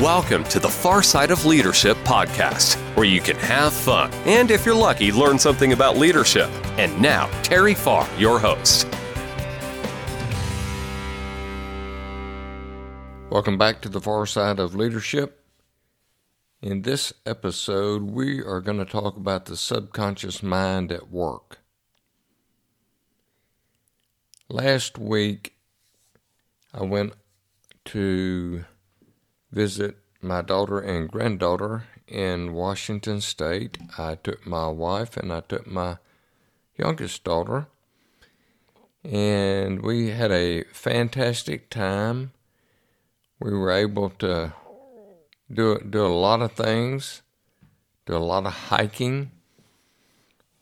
Welcome to the Farrside of Leadership podcast, where you can have fun and, if you're lucky, learn something about leadership. And now, Terry Farr, your host. Welcome back to the Farrside of Leadership. In this episode, we are going to talk about the subconscious mind at work. Last week, I went to visit my daughter and granddaughter in Washington State. I took my wife and I took my youngest daughter, and we had a fantastic time. We were able to do do a lot of things, do a lot of hiking,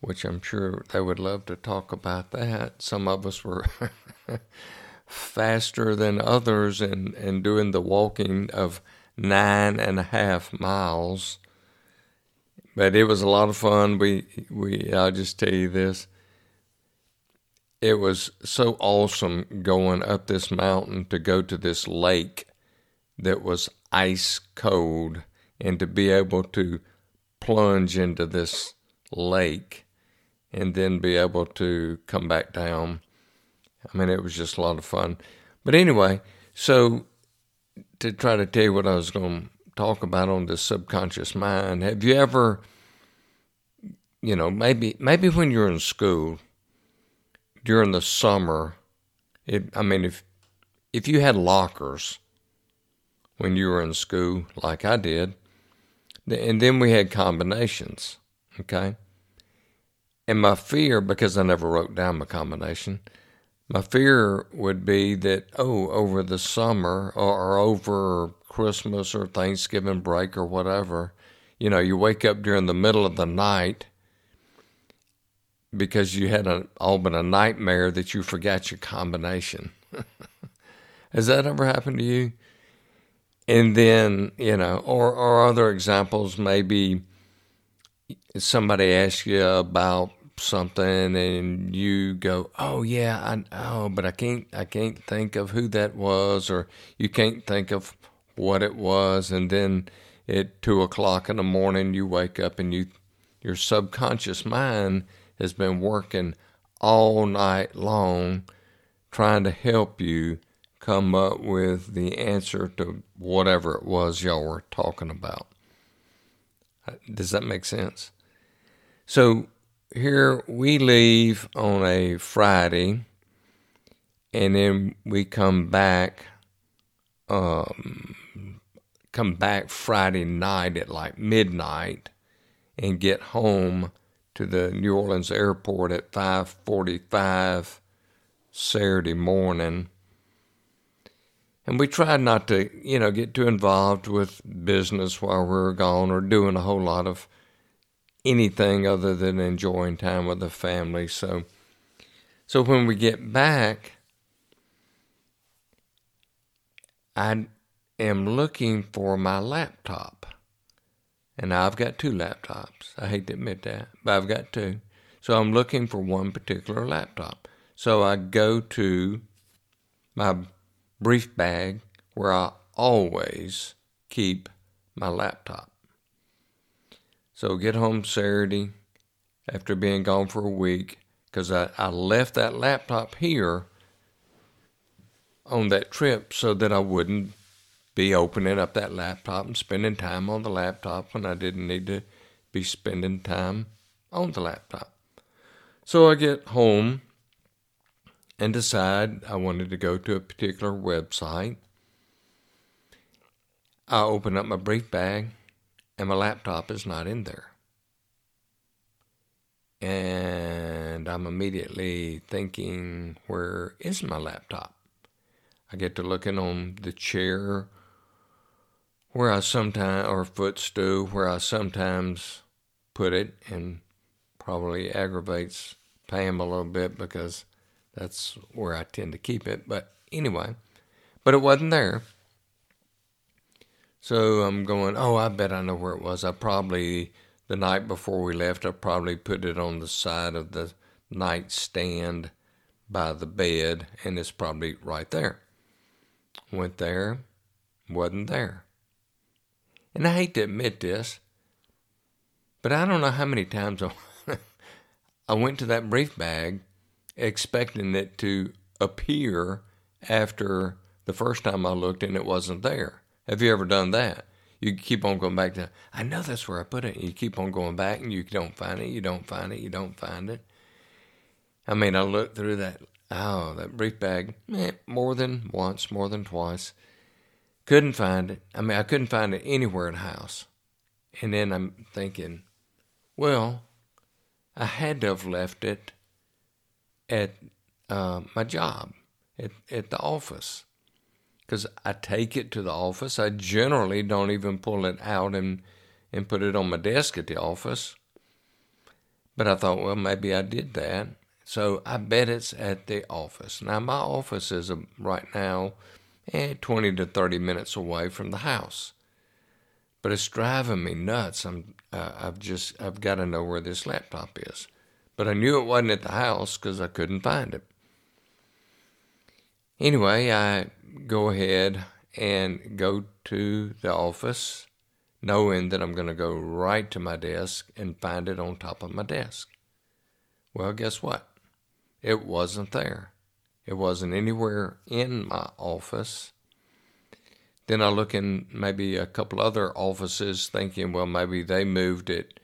which I'm sure they would love to talk about that. Some of us were faster than others and, and doing the walking of nine and a half miles. But it was a lot of fun. We we I'll just tell you this. It was so awesome going up this mountain to go to this lake that was ice cold and to be able to plunge into this lake and then be able to come back down I mean, it was just a lot of fun. But anyway, so to try to tell you what I was going to talk about on the subconscious mind, have you ever, you know, maybe maybe when you're in school during the summer, it, I mean, if if you had lockers when you were in school, like I did, and then we had combinations, okay. And my fear, because I never wrote down my combination, my fear would be that, oh, over the summer or, over Christmas or Thanksgiving break or whatever, you know, you wake up during the middle of the night because you had a, all but a nightmare that you forgot your combination. Has that ever happened to you? And then, you know, or, or other examples, maybe somebody asks you about something and you go, "Oh yeah, I oh, but I can't I can't think of who that was," or you can't think of what it was, and then at two o'clock in the morning you wake up and you your subconscious mind has been working all night long trying to help you come up with the answer to whatever it was y'all were talking about. Uh, does that make sense? So here we leave on a Friday, and then we come back. Um, come back Friday night at like midnight, and get home to the New Orleans airport at five forty-five Saturday morning. And we tried not to, you know, get too involved with business while we were gone or doing a whole lot of anything other than enjoying time with the family. So, so when we get back, I am looking for my laptop. And I've got two laptops. I hate to admit that, but I've got two. So I'm looking for one particular laptop. So I go to my brief bag where I always keep my laptop. So get home Saturday after being gone for a week because I, I left that laptop here on that trip so that I wouldn't be opening up that laptop and spending time on the laptop when I didn't need to be spending time on the laptop. So I get home and decide I wanted to go to a particular website. I open up my brief bag and my laptop is not in there. And I'm immediately thinking, where is my laptop? I get to looking on the chair where I sometimes, or footstool, where I sometimes put it, and probably aggravates Pam a little bit because that's where I tend to keep it. But anyway, but it wasn't there. So I'm going, oh, I bet I know where it was. I probably, the night before we left, I probably put it on the side of the nightstand by the bed, and it's probably right there. Went there, wasn't there. And I hate to admit this, but I don't know how many times I, went to that brief bag expecting it to appear after the first time I looked and it wasn't there. Have you ever done that? You keep on going back to, I know that's where I put it. You keep on going back and you don't find it, you don't find it, you don't find it. I mean, I looked through that, oh, that brief bag eh, more than once, more than twice. Couldn't find it. I mean, I couldn't find it anywhere in the house. And then I'm thinking, well, I had to have left it at uh, my job, at, at the office. Because I take it to the office. I generally don't even pull it out and, and put it on my desk at the office. But I thought, well, maybe I did that. So I bet it's at the office. Now, my office is right now eh, 20 to 30 minutes away from the house. But it's driving me nuts. I'm, uh, I've just, I've got to know where this laptop is. But I knew it wasn't at the house because I couldn't find it. Anyway, I go ahead and go to the office knowing that I'm going to go right to my desk and find it on top of my desk. Well, guess what? It wasn't there. It wasn't anywhere in my office. Then I look in maybe a couple other offices thinking, well, maybe they moved it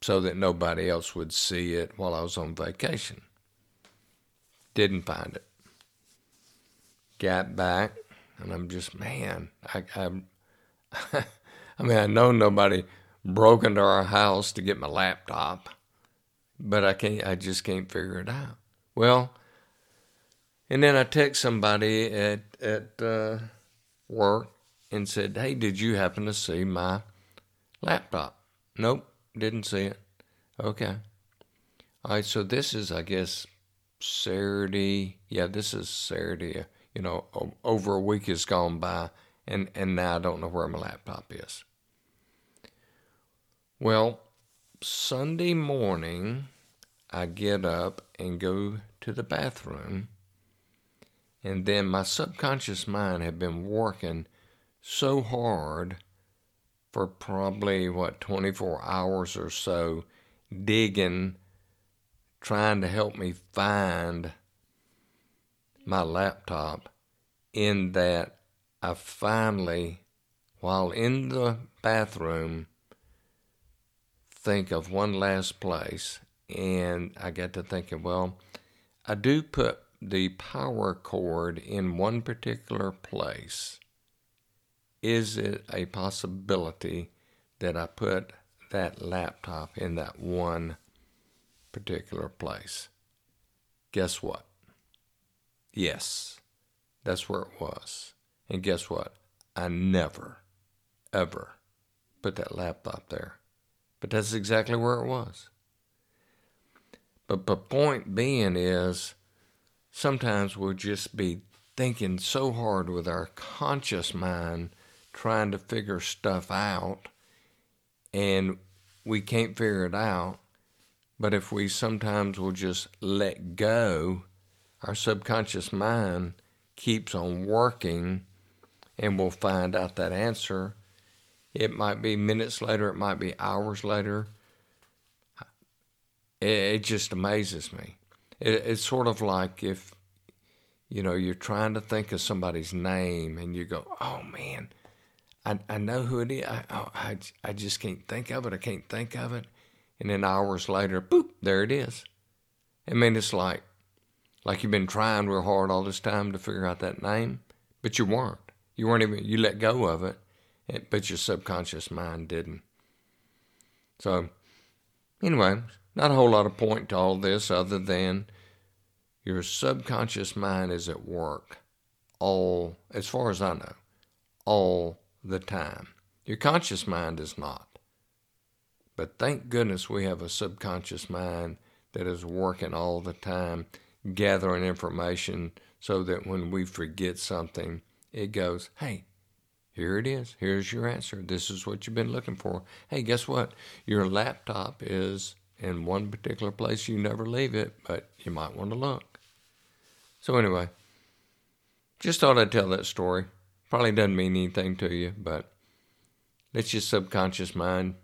so that nobody else would see it while I was on vacation. Didn't find it got back, and I'm just man, I I, I mean I know nobody broke into our house to get my laptop, but I can't I just can't figure it out. Well, and then I text somebody at at uh, work and said, "Hey, did you happen to see my laptop?" Nope, didn't see it. Okay. All right, so this is, I guess, Saturday. Yeah, this is Saturday you know, over a week has gone by, and, and now I don't know where my laptop is. Well, Sunday morning, I get up and go to the bathroom, and then my subconscious mind had been working so hard for probably, what, 24 hours or so, digging, trying to help me find my laptop in that I finally, while in the bathroom, think of one last place. And I got to thinking, well, I do put the power cord in one particular place. Is it a possibility that I put that laptop in that one particular place? Guess what? Yes, that's where it was. And guess what? I never, ever put that laptop there. But that's exactly where it was. But the point being is sometimes we'll just be thinking so hard with our conscious mind trying to figure stuff out and we can't figure it out. But if we sometimes will just let go our subconscious mind keeps on working and we'll find out that answer. It might be minutes later, it might be hours later. It, it just amazes me. It, it's sort of like if, you know, you're trying to think of somebody's name and you go, oh man, I, I know who it is. I, oh, I, I just can't think of it. I can't think of it. And then hours later, boop, there it is. I mean, it's like, like you've been trying real hard all this time to figure out that name, but you weren't. You weren't even, you let go of it, but your subconscious mind didn't. So, anyway, not a whole lot of point to all this other than your subconscious mind is at work all, as far as I know, all the time. Your conscious mind is not. But thank goodness we have a subconscious mind that is working all the time gathering information so that when we forget something, it goes, hey, here it is. Here's your answer. This is what you've been looking for. Hey, guess what? Your laptop is in one particular place. You never leave it, but you might want to look. So, anyway, just thought I'd tell that story. Probably doesn't mean anything to you, but let your subconscious mind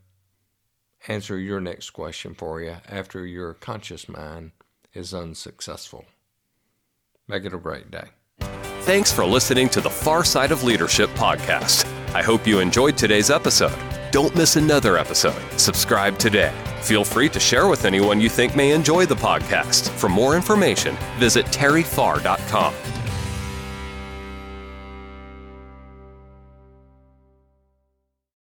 answer your next question for you after your conscious mind is unsuccessful. Make it a great day. Thanks for listening to the Farrside of Leadership podcast. I hope you enjoyed today's episode. Don't miss another episode. Subscribe today. Feel free to share with anyone you think may enjoy the podcast. For more information, visit terryfarr.com.